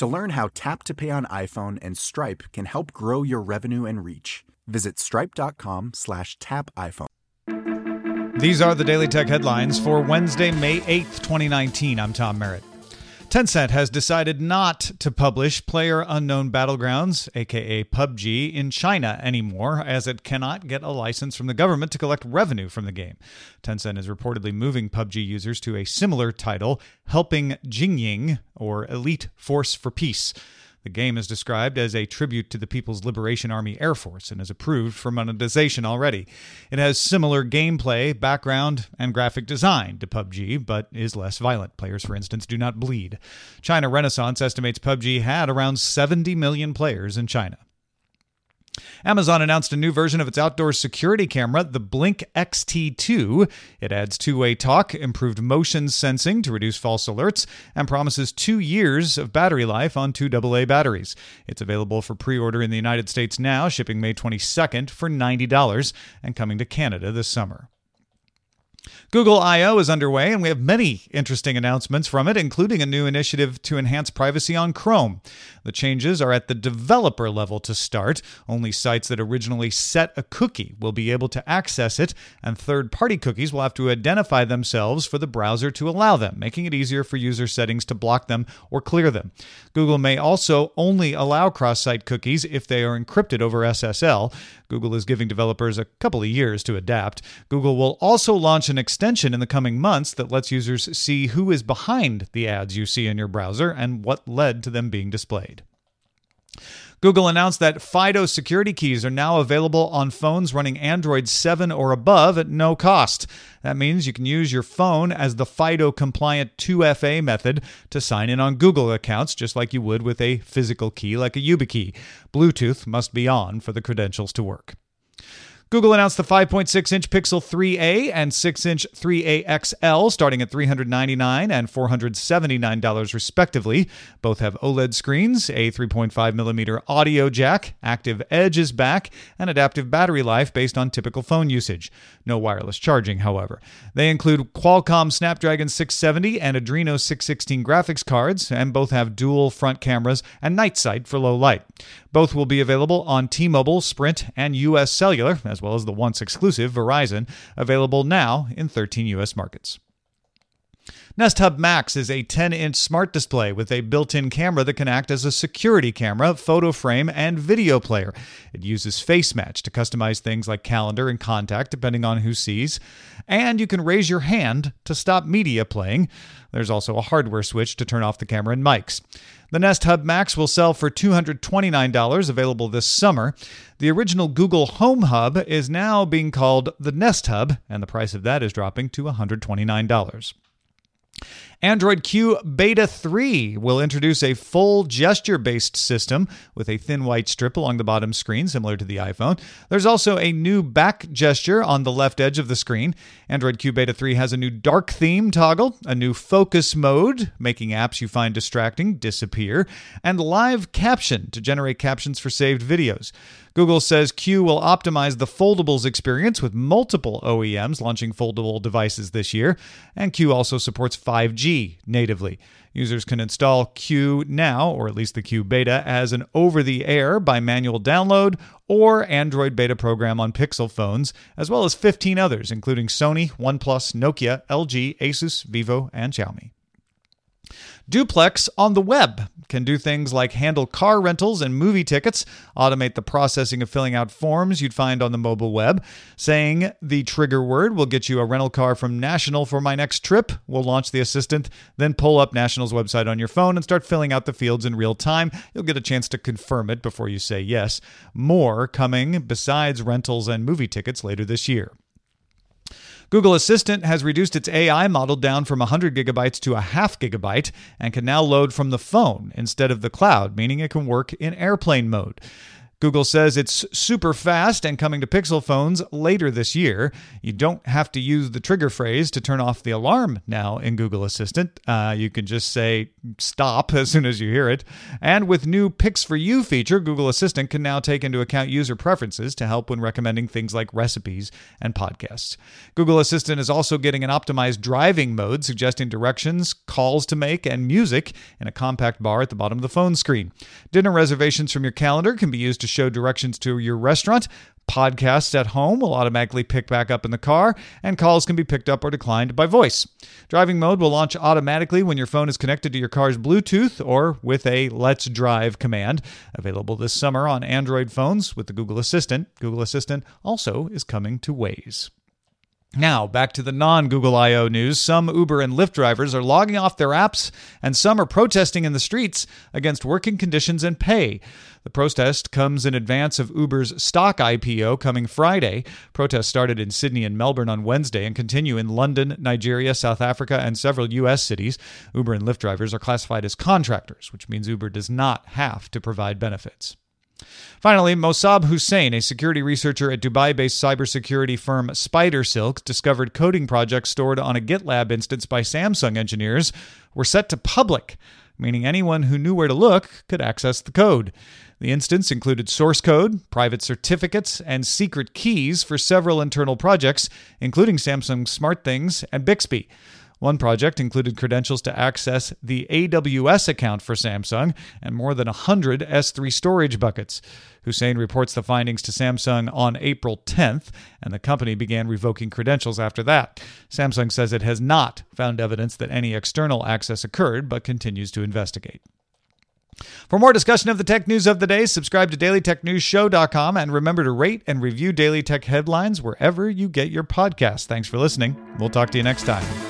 To learn how Tap to Pay on iPhone and Stripe can help grow your revenue and reach, visit stripe.com slash tap iPhone. These are the Daily Tech headlines for Wednesday, May 8th, 2019. I'm Tom Merritt. Tencent has decided not to publish Player Unknown Battlegrounds, aka PUBG, in China anymore, as it cannot get a license from the government to collect revenue from the game. Tencent is reportedly moving PUBG users to a similar title, Heping Jingying, or Elite Force for Peace. The game is described as a tribute to the People's Liberation Army Air Force and is approved for monetization already. It has similar gameplay, background, and graphic design to PUBG, but is less violent. Players, for instance, do not bleed. China Renaissance estimates PUBG had around 70 million players in China. Amazon announced a new version of its outdoor security camera, the Blink XT2. It adds two way talk, improved motion sensing to reduce false alerts, and promises two years of battery life on two AA batteries. It's available for pre order in the United States now, shipping May 22nd for $90 and coming to Canada this summer. Google I/O is underway, and we have many interesting announcements from it, including a new initiative to enhance privacy on Chrome. The changes are at the developer level to start. Only sites that originally set a cookie will be able to access it, and third party cookies will have to identify themselves for the browser to allow them, making it easier for user settings to block them or clear them. Google may also only allow cross site cookies if they are encrypted over SSL. Google is giving developers a couple of years to adapt. Google will also launch an extension in the coming months that lets users see who is behind the ads you see in your browser and what led to them being displayed. Google announced that FIDO security keys are now available on phones running Android 7 or above at no cost. That means you can use your phone as the FIDO compliant 2FA method to sign in on Google accounts, just like you would with a physical key like a YubiKey. Bluetooth must be on for the credentials to work. Google announced the 5.6 inch Pixel 3a and 6 inch 3a XL starting at 399 and $479 respectively. Both have OLED screens, a 3.5 millimeter audio jack, active edge is back, and adaptive battery life based on typical phone usage. No wireless charging, however. They include Qualcomm Snapdragon 670 and Adreno 616 graphics cards, and both have dual front cameras and night sight for low light. Both will be available on T Mobile, Sprint, and US Cellular, as well as the once exclusive Verizon, available now in 13 US markets. Nest Hub Max is a 10 inch smart display with a built in camera that can act as a security camera, photo frame, and video player. It uses Face Match to customize things like calendar and contact depending on who sees. And you can raise your hand to stop media playing. There's also a hardware switch to turn off the camera and mics. The Nest Hub Max will sell for $229, available this summer. The original Google Home Hub is now being called the Nest Hub, and the price of that is dropping to $129. Android Q Beta 3 will introduce a full gesture based system with a thin white strip along the bottom screen, similar to the iPhone. There's also a new back gesture on the left edge of the screen. Android Q Beta 3 has a new dark theme toggle, a new focus mode, making apps you find distracting disappear, and live caption to generate captions for saved videos. Google says Q will optimize the foldables experience with multiple OEMs launching foldable devices this year, and Q also supports 5G natively. Users can install Q now, or at least the Q beta, as an over the air by manual download or Android beta program on Pixel phones, as well as 15 others, including Sony, OnePlus, Nokia, LG, Asus, Vivo, and Xiaomi. Duplex on the web can do things like handle car rentals and movie tickets, automate the processing of filling out forms you'd find on the mobile web. Saying the trigger word will get you a rental car from National for my next trip. We'll launch the assistant, then pull up National's website on your phone and start filling out the fields in real time. You'll get a chance to confirm it before you say yes. More coming besides rentals and movie tickets later this year. Google Assistant has reduced its AI model down from 100 gigabytes to a half gigabyte and can now load from the phone instead of the cloud, meaning it can work in airplane mode. Google says it's super fast and coming to Pixel phones later this year. You don't have to use the trigger phrase to turn off the alarm now in Google Assistant. Uh, you can just say stop as soon as you hear it. And with new Picks for You feature, Google Assistant can now take into account user preferences to help when recommending things like recipes and podcasts. Google Assistant is also getting an optimized driving mode, suggesting directions, calls to make, and music in a compact bar at the bottom of the phone screen. Dinner reservations from your calendar can be used to show directions to your restaurant. Podcasts at home will automatically pick back up in the car, and calls can be picked up or declined by voice. Driving mode will launch automatically when your phone is connected to your car's Bluetooth or with a Let's Drive command. Available this summer on Android phones with the Google Assistant. Google Assistant also is coming to Waze. Now, back to the non Google I.O. news. Some Uber and Lyft drivers are logging off their apps, and some are protesting in the streets against working conditions and pay. The protest comes in advance of Uber's stock IPO coming Friday. Protests started in Sydney and Melbourne on Wednesday and continue in London, Nigeria, South Africa, and several U.S. cities. Uber and Lyft drivers are classified as contractors, which means Uber does not have to provide benefits. Finally, Mossab Hussein, a security researcher at Dubai based cybersecurity firm SpiderSilk, discovered coding projects stored on a GitLab instance by Samsung engineers were set to public, meaning anyone who knew where to look could access the code. The instance included source code, private certificates, and secret keys for several internal projects, including Samsung SmartThings and Bixby. One project included credentials to access the AWS account for Samsung and more than 100 S3 storage buckets. Hussein reports the findings to Samsung on April 10th, and the company began revoking credentials after that. Samsung says it has not found evidence that any external access occurred, but continues to investigate. For more discussion of the tech news of the day, subscribe to dailytechnewsshow.com and remember to rate and review Daily Tech headlines wherever you get your podcasts. Thanks for listening. We'll talk to you next time.